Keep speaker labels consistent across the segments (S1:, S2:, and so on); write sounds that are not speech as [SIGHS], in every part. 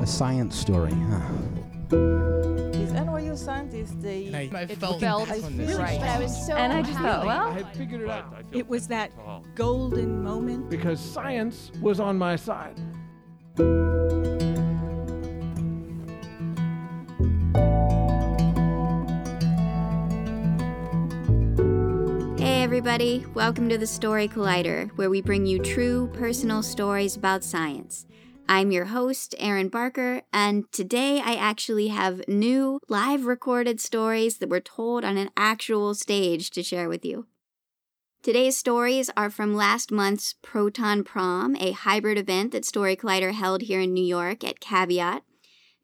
S1: A science story, huh?
S2: These NYU scientists, they
S3: And I, I
S2: it
S3: felt,
S2: felt
S3: I
S2: really
S3: felt
S2: right.
S4: I was so
S2: and I just thought, well,
S3: I had figured it out
S5: It was that golden moment.
S3: because science was on my side.
S4: Everybody, welcome to the Story Collider, where we bring you true personal stories about science. I'm your host, Erin Barker, and today I actually have new live recorded stories that were told on an actual stage to share with you. Today's stories are from last month's Proton Prom, a hybrid event that Story Collider held here in New York at Caveat.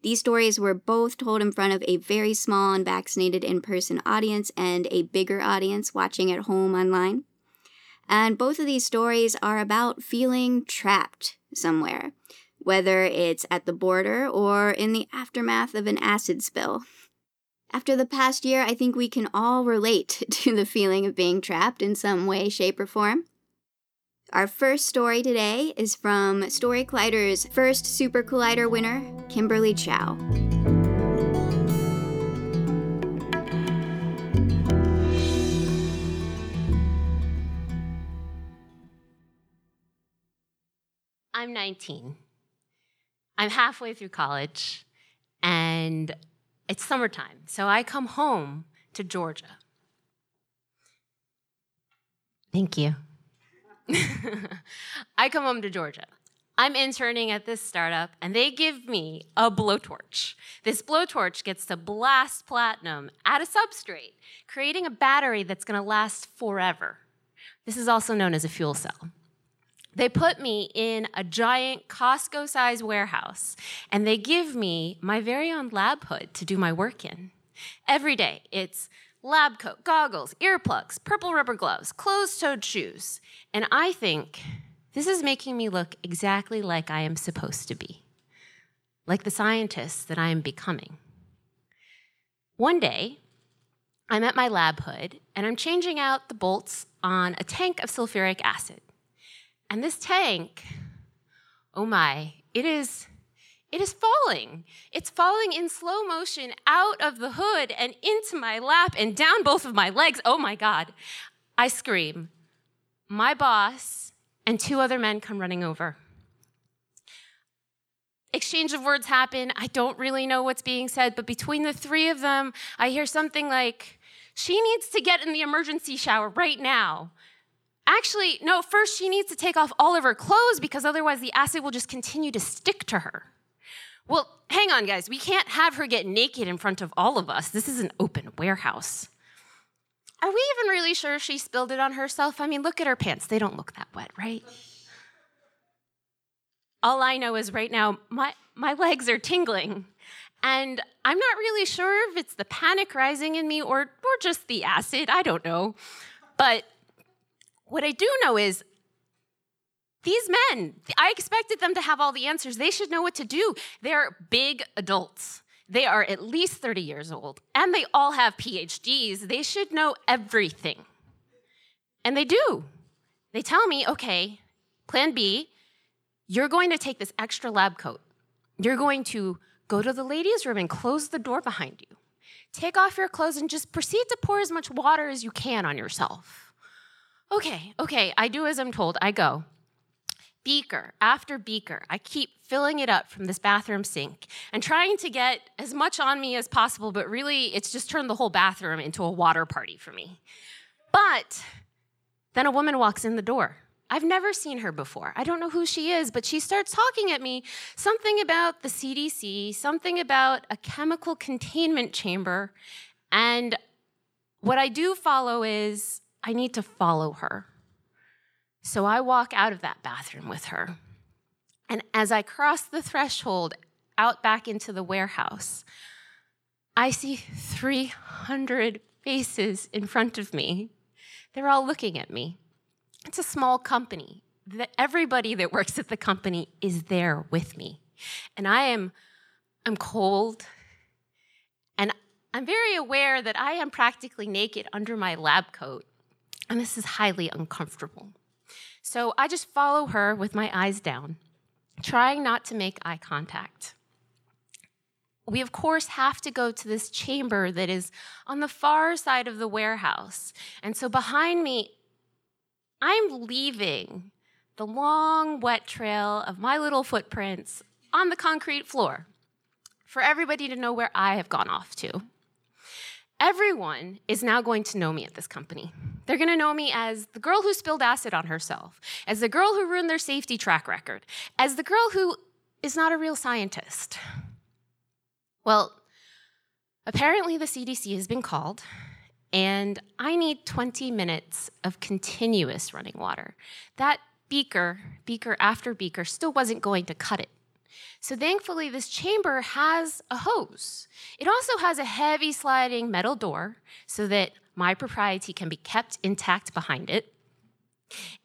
S4: These stories were both told in front of a very small unvaccinated in person audience and a bigger audience watching at home online. And both of these stories are about feeling trapped somewhere, whether it's at the border or in the aftermath of an acid spill. After the past year, I think we can all relate [LAUGHS] to the feeling of being trapped in some way, shape, or form. Our first story today is from Story Collider's first Super Collider winner, Kimberly Chao.
S6: I'm 19. I'm halfway through college, and it's summertime. So I come home to Georgia. Thank you. [LAUGHS] I come home to Georgia. I'm interning at this startup, and they give me a blowtorch. This blowtorch gets to blast platinum at a substrate, creating a battery that's going to last forever. This is also known as a fuel cell. They put me in a giant Costco sized warehouse and they give me my very own lab hood to do my work in. Every day, it's lab coat, goggles, earplugs, purple rubber gloves, closed toed shoes. And I think this is making me look exactly like I am supposed to be, like the scientist that I am becoming. One day, I'm at my lab hood and I'm changing out the bolts on a tank of sulfuric acid. And this tank, oh my, it is it is falling. It's falling in slow motion out of the hood and into my lap and down both of my legs. Oh my god. I scream. My boss and two other men come running over. Exchange of words happen. I don't really know what's being said, but between the three of them, I hear something like, She needs to get in the emergency shower right now. Actually, no, first she needs to take off all of her clothes because otherwise the acid will just continue to stick to her. Well, hang on, guys. We can't have her get naked in front of all of us. This is an open warehouse. Are we even really sure she spilled it on herself? I mean, look at her pants. They don't look that wet, right? All I know is right now, my, my legs are tingling. And I'm not really sure if it's the panic rising in me or, or just the acid. I don't know. But what I do know is these men, I expected them to have all the answers. They should know what to do. They're big adults. They are at least 30 years old, and they all have PhDs. They should know everything. And they do. They tell me, okay, plan B, you're going to take this extra lab coat. You're going to go to the ladies' room and close the door behind you. Take off your clothes and just proceed to pour as much water as you can on yourself. Okay, okay, I do as I'm told. I go. Beaker after beaker, I keep filling it up from this bathroom sink and trying to get as much on me as possible, but really it's just turned the whole bathroom into a water party for me. But then a woman walks in the door. I've never seen her before. I don't know who she is, but she starts talking at me something about the CDC, something about a chemical containment chamber. And what I do follow is I need to follow her. So I walk out of that bathroom with her. And as I cross the threshold out back into the warehouse, I see 300 faces in front of me. They're all looking at me. It's a small company. Everybody that works at the company is there with me. And I am I'm cold and I'm very aware that I am practically naked under my lab coat. And this is highly uncomfortable. So I just follow her with my eyes down, trying not to make eye contact. We, of course, have to go to this chamber that is on the far side of the warehouse. And so behind me, I'm leaving the long, wet trail of my little footprints on the concrete floor for everybody to know where I have gone off to. Everyone is now going to know me at this company. They're going to know me as the girl who spilled acid on herself, as the girl who ruined their safety track record, as the girl who is not a real scientist. Well, apparently the CDC has been called, and I need 20 minutes of continuous running water. That beaker, beaker after beaker, still wasn't going to cut it. So thankfully, this chamber has a hose. It also has a heavy sliding metal door so that my propriety can be kept intact behind it.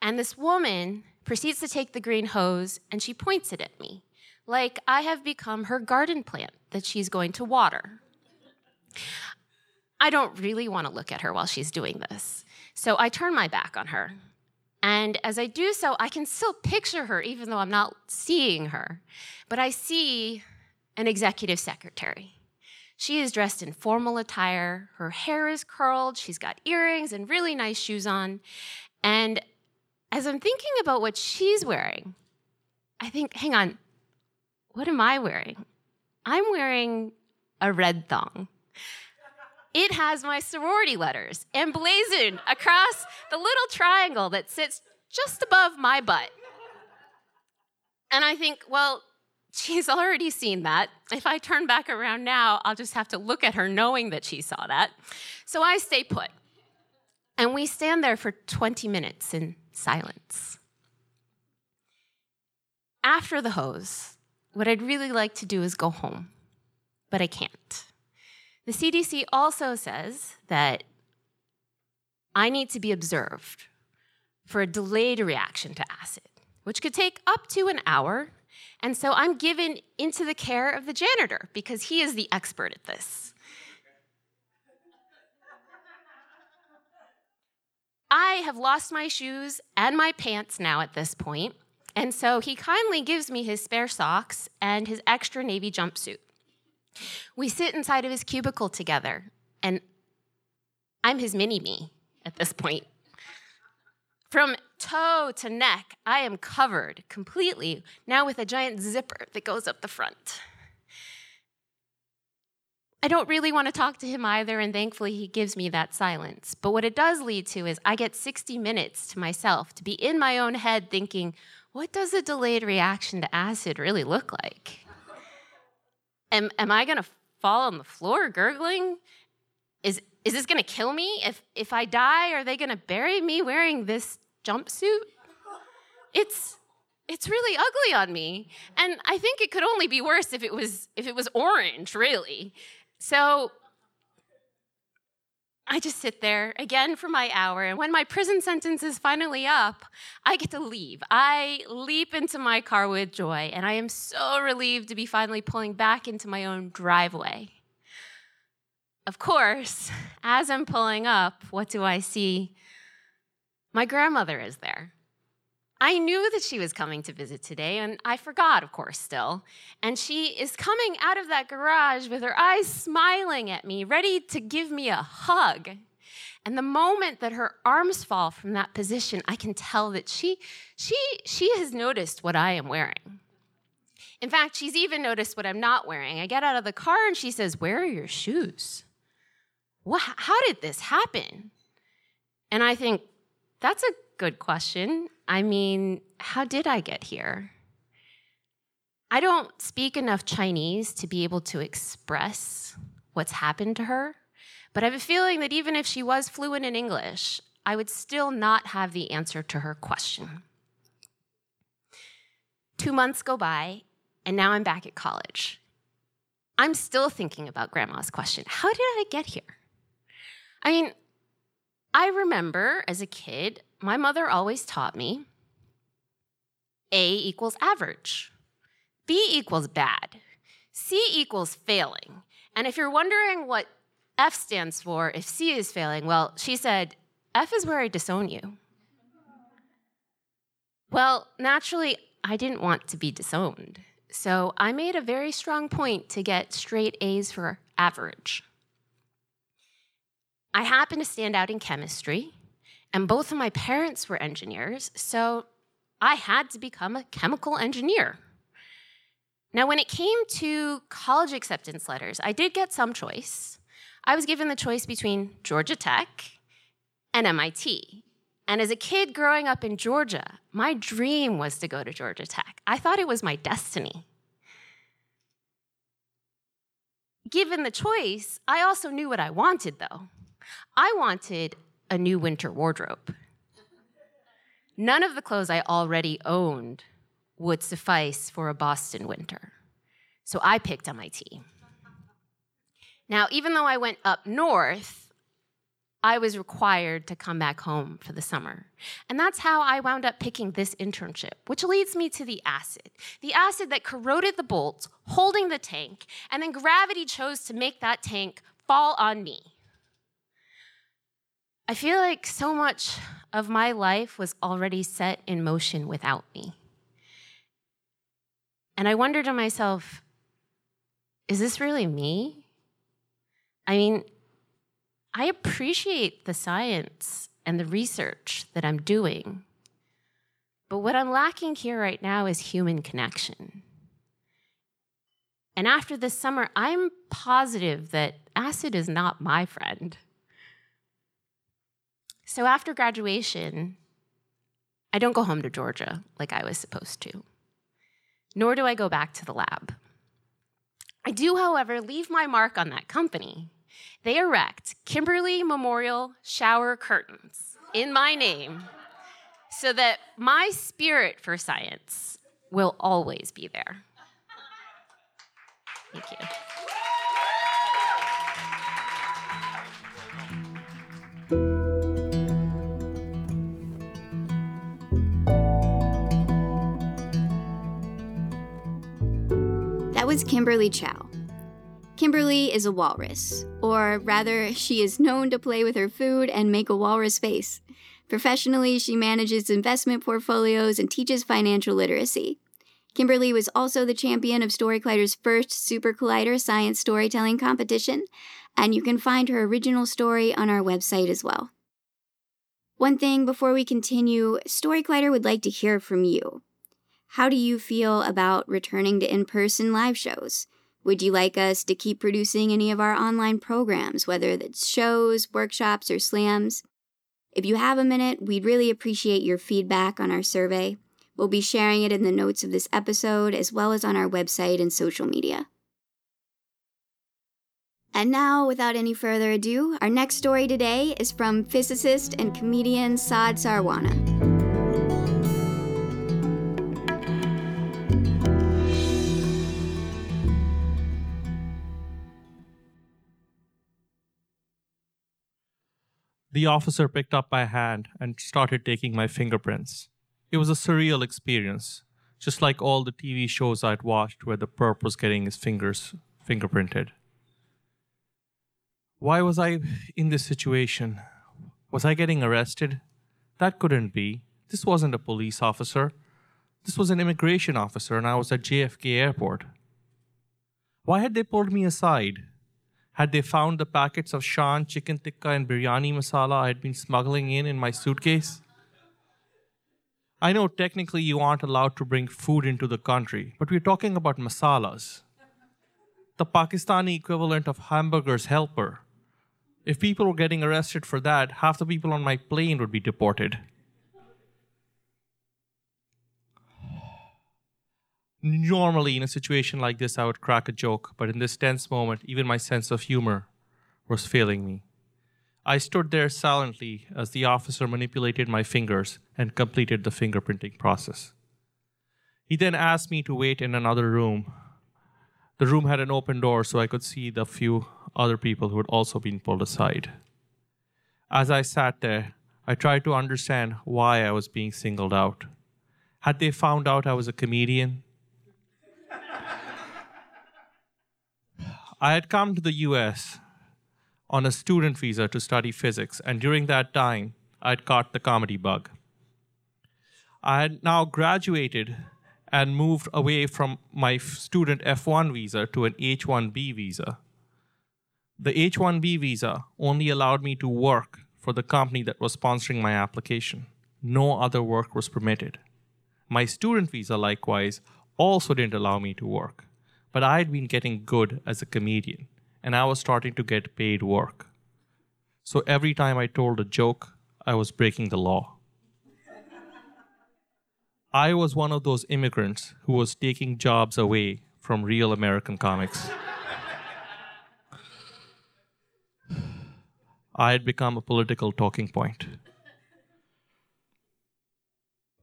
S6: And this woman proceeds to take the green hose and she points it at me like I have become her garden plant that she's going to water. I don't really want to look at her while she's doing this. So I turn my back on her. And as I do so, I can still picture her, even though I'm not seeing her. But I see an executive secretary. She is dressed in formal attire. Her hair is curled. She's got earrings and really nice shoes on. And as I'm thinking about what she's wearing, I think, hang on, what am I wearing? I'm wearing a red thong. It has my sorority letters emblazoned across the little triangle that sits just above my butt. And I think, well, she's already seen that. If I turn back around now, I'll just have to look at her knowing that she saw that. So I stay put. And we stand there for 20 minutes in silence. After the hose, what I'd really like to do is go home, but I can't. The CDC also says that I need to be observed for a delayed reaction to acid, which could take up to an hour. And so I'm given into the care of the janitor because he is the expert at this. I have lost my shoes and my pants now at this point, and so he kindly gives me his spare socks and his extra navy jumpsuit. We sit inside of his cubicle together, and I'm his mini me at this point. From toe to neck, I am covered completely, now with a giant zipper that goes up the front. I don't really want to talk to him either, and thankfully he gives me that silence. But what it does lead to is I get 60 minutes to myself to be in my own head thinking, what does a delayed reaction to acid really look like? Am, am I going to fall on the floor gurgling? Is, is this going to kill me? If, if I die, are they going to bury me wearing this jumpsuit? It's, it's really ugly on me. And I think it could only be worse if it was, if it was orange, really. So I just sit there again for my hour. And when my prison sentence is finally up, I get to leave. I leap into my car with joy, and I am so relieved to be finally pulling back into my own driveway. Of course, as I'm pulling up, what do I see? My grandmother is there. I knew that she was coming to visit today, and I forgot, of course, still. And she is coming out of that garage with her eyes smiling at me, ready to give me a hug. And the moment that her arms fall from that position, I can tell that she, she, she has noticed what I am wearing. In fact, she's even noticed what I'm not wearing. I get out of the car and she says, Where are your shoes? What, how did this happen? And I think, That's a good question. I mean, how did I get here? I don't speak enough Chinese to be able to express what's happened to her, but I have a feeling that even if she was fluent in English, I would still not have the answer to her question. Two months go by, and now I'm back at college. I'm still thinking about grandma's question How did I get here? I mean, I remember as a kid, my mother always taught me A equals average, B equals bad, C equals failing. And if you're wondering what F stands for if C is failing, well, she said, F is where I disown you. Well, naturally, I didn't want to be disowned. So I made a very strong point to get straight A's for average. I happened to stand out in chemistry, and both of my parents were engineers, so I had to become a chemical engineer. Now, when it came to college acceptance letters, I did get some choice. I was given the choice between Georgia Tech and MIT. And as a kid growing up in Georgia, my dream was to go to Georgia Tech. I thought it was my destiny. Given the choice, I also knew what I wanted, though. I wanted a new winter wardrobe. None of the clothes I already owned would suffice for a Boston winter. So I picked MIT. Now, even though I went up north, I was required to come back home for the summer. And that's how I wound up picking this internship, which leads me to the acid. The acid that corroded the bolts holding the tank, and then gravity chose to make that tank fall on me. I feel like so much of my life was already set in motion without me. And I wonder to myself, is this really me? I mean, I appreciate the science and the research that I'm doing. But what I'm lacking here right now is human connection. And after this summer, I'm positive that acid is not my friend. So after graduation, I don't go home to Georgia like I was supposed to, nor do I go back to the lab. I do, however, leave my mark on that company. They erect Kimberly Memorial shower curtains in my name so that my spirit for science will always be there. Thank you.
S4: Was Kimberly Chao. Kimberly is a walrus, or rather, she is known to play with her food and make a walrus face. Professionally, she manages investment portfolios and teaches financial literacy. Kimberly was also the champion of Story Collider's first Super Collider science storytelling competition, and you can find her original story on our website as well. One thing before we continue, Story Collider would like to hear from you. How do you feel about returning to in person live shows? Would you like us to keep producing any of our online programs, whether that's shows, workshops, or slams? If you have a minute, we'd really appreciate your feedback on our survey. We'll be sharing it in the notes of this episode as well as on our website and social media. And now, without any further ado, our next story today is from physicist and comedian Saad Sarwana.
S7: The officer picked up my hand and started taking my fingerprints. It was a surreal experience, just like all the TV shows I'd watched where the perp was getting his fingers fingerprinted. Why was I in this situation? Was I getting arrested? That couldn't be. This wasn't a police officer. This was an immigration officer, and I was at JFK Airport. Why had they pulled me aside? Had they found the packets of Shan chicken tikka and biryani masala I had been smuggling in in my suitcase? I know technically you aren't allowed to bring food into the country, but we're talking about masalas. The Pakistani equivalent of hamburger's helper. If people were getting arrested for that, half the people on my plane would be deported. Normally, in a situation like this, I would crack a joke, but in this tense moment, even my sense of humor was failing me. I stood there silently as the officer manipulated my fingers and completed the fingerprinting process. He then asked me to wait in another room. The room had an open door so I could see the few other people who had also been pulled aside. As I sat there, I tried to understand why I was being singled out. Had they found out I was a comedian? I had come to the US on a student visa to study physics, and during that time, I had caught the comedy bug. I had now graduated and moved away from my student F1 visa to an H 1B visa. The H 1B visa only allowed me to work for the company that was sponsoring my application. No other work was permitted. My student visa, likewise, also didn't allow me to work, but I had been getting good as a comedian, and I was starting to get paid work. So every time I told a joke, I was breaking the law. I was one of those immigrants who was taking jobs away from real American comics. [SIGHS] I had become a political talking point.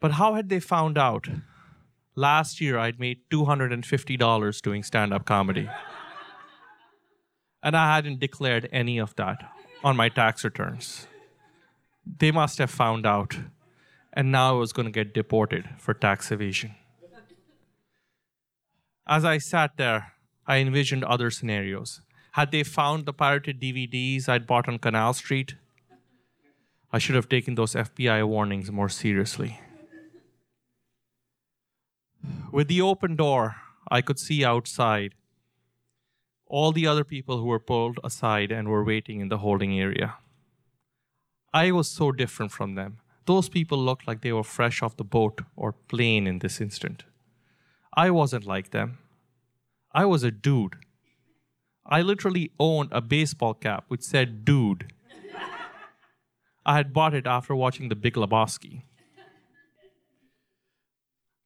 S7: But how had they found out? Last year, I'd made $250 doing stand up comedy. And I hadn't declared any of that on my tax returns. They must have found out, and now I was going to get deported for tax evasion. As I sat there, I envisioned other scenarios. Had they found the pirated DVDs I'd bought on Canal Street? I should have taken those FBI warnings more seriously. With the open door, I could see outside all the other people who were pulled aside and were waiting in the holding area. I was so different from them. Those people looked like they were fresh off the boat or plane in this instant. I wasn't like them. I was a dude. I literally owned a baseball cap which said dude. [LAUGHS] I had bought it after watching The Big Lebowski.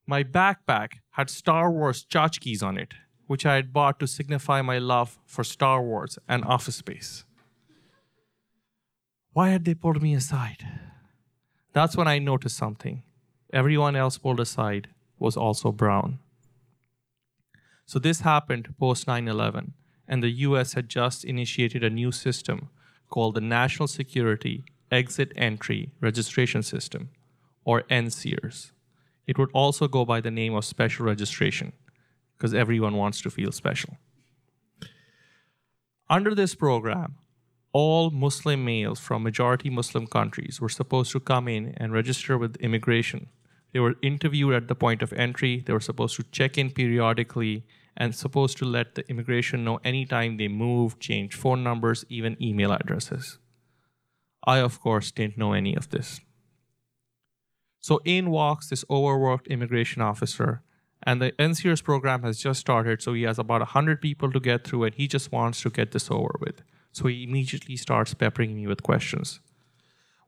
S7: My backpack had Star Wars tchotchkes on it, which I had bought to signify my love for Star Wars and Office Space. Why had they pulled me aside? That's when I noticed something. Everyone else pulled aside was also brown. So this happened post 9 11, and the US had just initiated a new system called the National Security Exit Entry Registration System, or NSEERS. It would also go by the name of special registration, because everyone wants to feel special. Under this program, all Muslim males from majority Muslim countries were supposed to come in and register with immigration. They were interviewed at the point of entry, they were supposed to check in periodically, and supposed to let the immigration know anytime they move, change phone numbers, even email addresses. I, of course, didn't know any of this. So in walks this overworked immigration officer, and the NSEERS program has just started, so he has about 100 people to get through, and he just wants to get this over with. So he immediately starts peppering me with questions.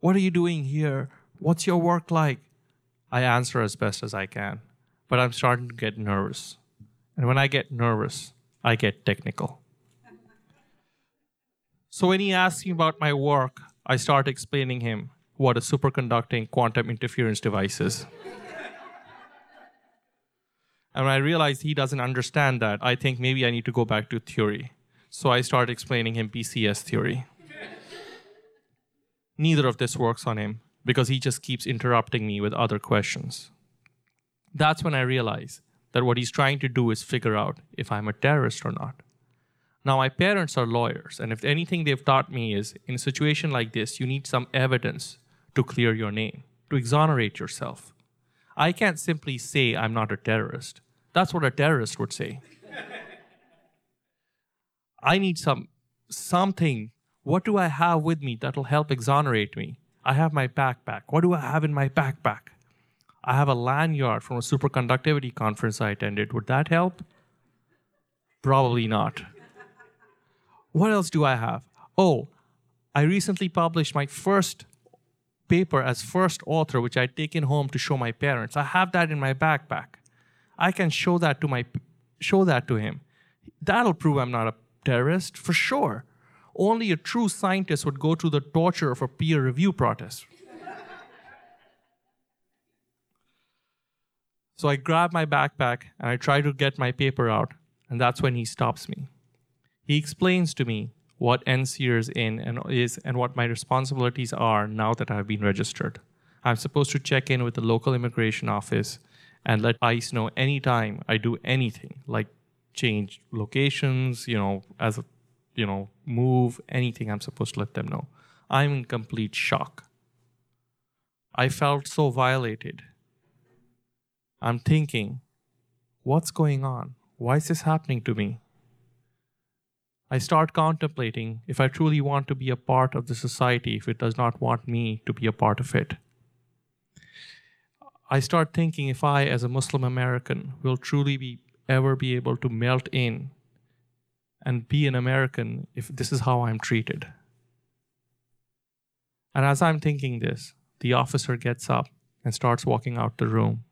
S7: What are you doing here? What's your work like? I answer as best as I can, but I'm starting to get nervous. And when I get nervous, I get technical. So when he asks me about my work, I start explaining him what a superconducting quantum interference device is. and when I realize he doesn't understand that, I think maybe I need to go back to theory. So I start explaining him BCS theory. Neither of this works on him because he just keeps interrupting me with other questions. That's when I realize that what he's trying to do is figure out if I'm a terrorist or not. Now, my parents are lawyers, and if anything they've taught me is in a situation like this, you need some evidence to clear your name, to exonerate yourself. I can't simply say I'm not a terrorist. That's what a terrorist would say. [LAUGHS] I need some something. What do I have with me that'll help exonerate me? I have my backpack. What do I have in my backpack? I have a lanyard from a superconductivity conference I attended. Would that help? Probably not. What else do I have? Oh, I recently published my first paper as first author, which I'd taken home to show my parents. I have that in my backpack. I can show that to my show that to him. That'll prove I'm not a terrorist for sure. Only a true scientist would go through the torture of a peer review protest. [LAUGHS] So I grab my backpack and I try to get my paper out, and that's when he stops me. He explains to me what NSEERS is in and is and what my responsibilities are now that I've been registered. I'm supposed to check in with the local immigration office and let ICE know anytime I do anything, like change locations, you know, as a you know, move, anything I'm supposed to let them know. I'm in complete shock. I felt so violated. I'm thinking, what's going on? Why is this happening to me? I start contemplating if I truly want to be a part of the society, if it does not want me to be a part of it. I start thinking if I, as a Muslim American, will truly be ever be able to melt in and be an American if this is how I'm treated. And as I'm thinking this, the officer gets up and starts walking out the room.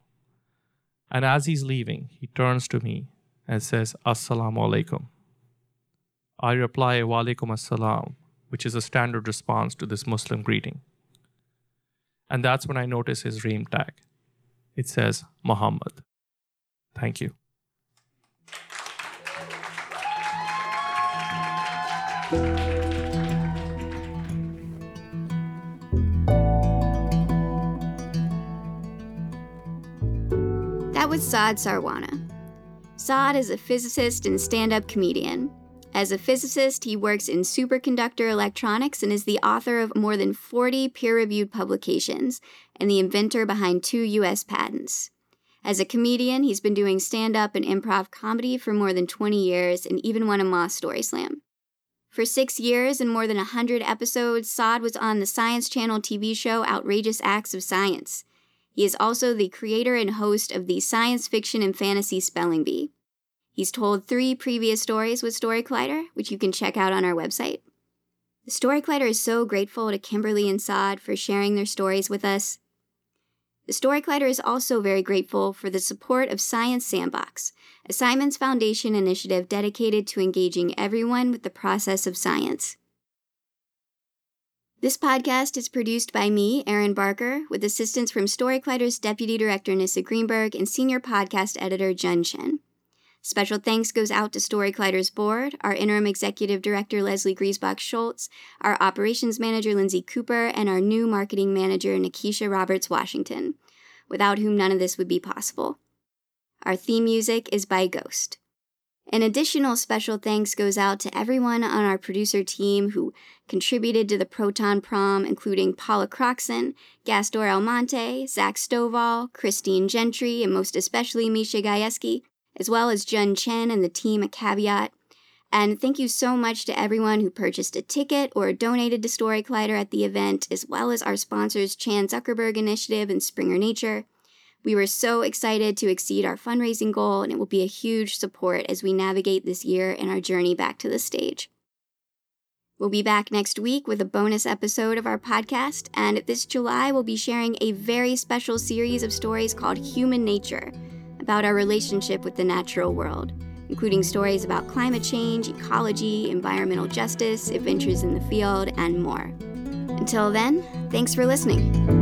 S7: And as he's leaving, he turns to me and says, Assalamu alaikum. I reply, Wa alaikum assalam, which is a standard response to this Muslim greeting. And that's when I notice his name tag. It says Muhammad. Thank you.
S4: That was Saad Sarwana. Saad is a physicist and stand up comedian. As a physicist, he works in superconductor electronics and is the author of more than 40 peer reviewed publications and the inventor behind two U.S. patents. As a comedian, he's been doing stand up and improv comedy for more than 20 years and even won a Moth Story Slam. For six years and more than 100 episodes, Saad was on the Science Channel TV show Outrageous Acts of Science. He is also the creator and host of the Science Fiction and Fantasy Spelling Bee. He's told three previous stories with Story Collider, which you can check out on our website. The Story Collider is so grateful to Kimberly and Saad for sharing their stories with us. The Story Collider is also very grateful for the support of Science Sandbox, a Simons Foundation initiative dedicated to engaging everyone with the process of science. This podcast is produced by me, Erin Barker, with assistance from Story Collider's Deputy Director Nissa Greenberg and Senior Podcast Editor Jun Chen. Special thanks goes out to Story Collider's board, our interim executive director Leslie Griesbach Schultz, our operations manager Lindsay Cooper, and our new marketing manager Nikisha Roberts Washington, without whom none of this would be possible. Our theme music is by Ghost. An additional special thanks goes out to everyone on our producer team who contributed to the Proton Prom, including Paula Croxson, Gastor Almonte, Zach Stovall, Christine Gentry, and most especially Misha Gajewski, as well as Jun Chen and the team at Caveat. And thank you so much to everyone who purchased a ticket or donated to Story Collider at the event, as well as our sponsors Chan Zuckerberg Initiative and Springer Nature. We were so excited to exceed our fundraising goal, and it will be a huge support as we navigate this year and our journey back to the stage. We'll be back next week with a bonus episode of our podcast, and this July we'll be sharing a very special series of stories called Human Nature about our relationship with the natural world, including stories about climate change, ecology, environmental justice, adventures in the field, and more. Until then, thanks for listening.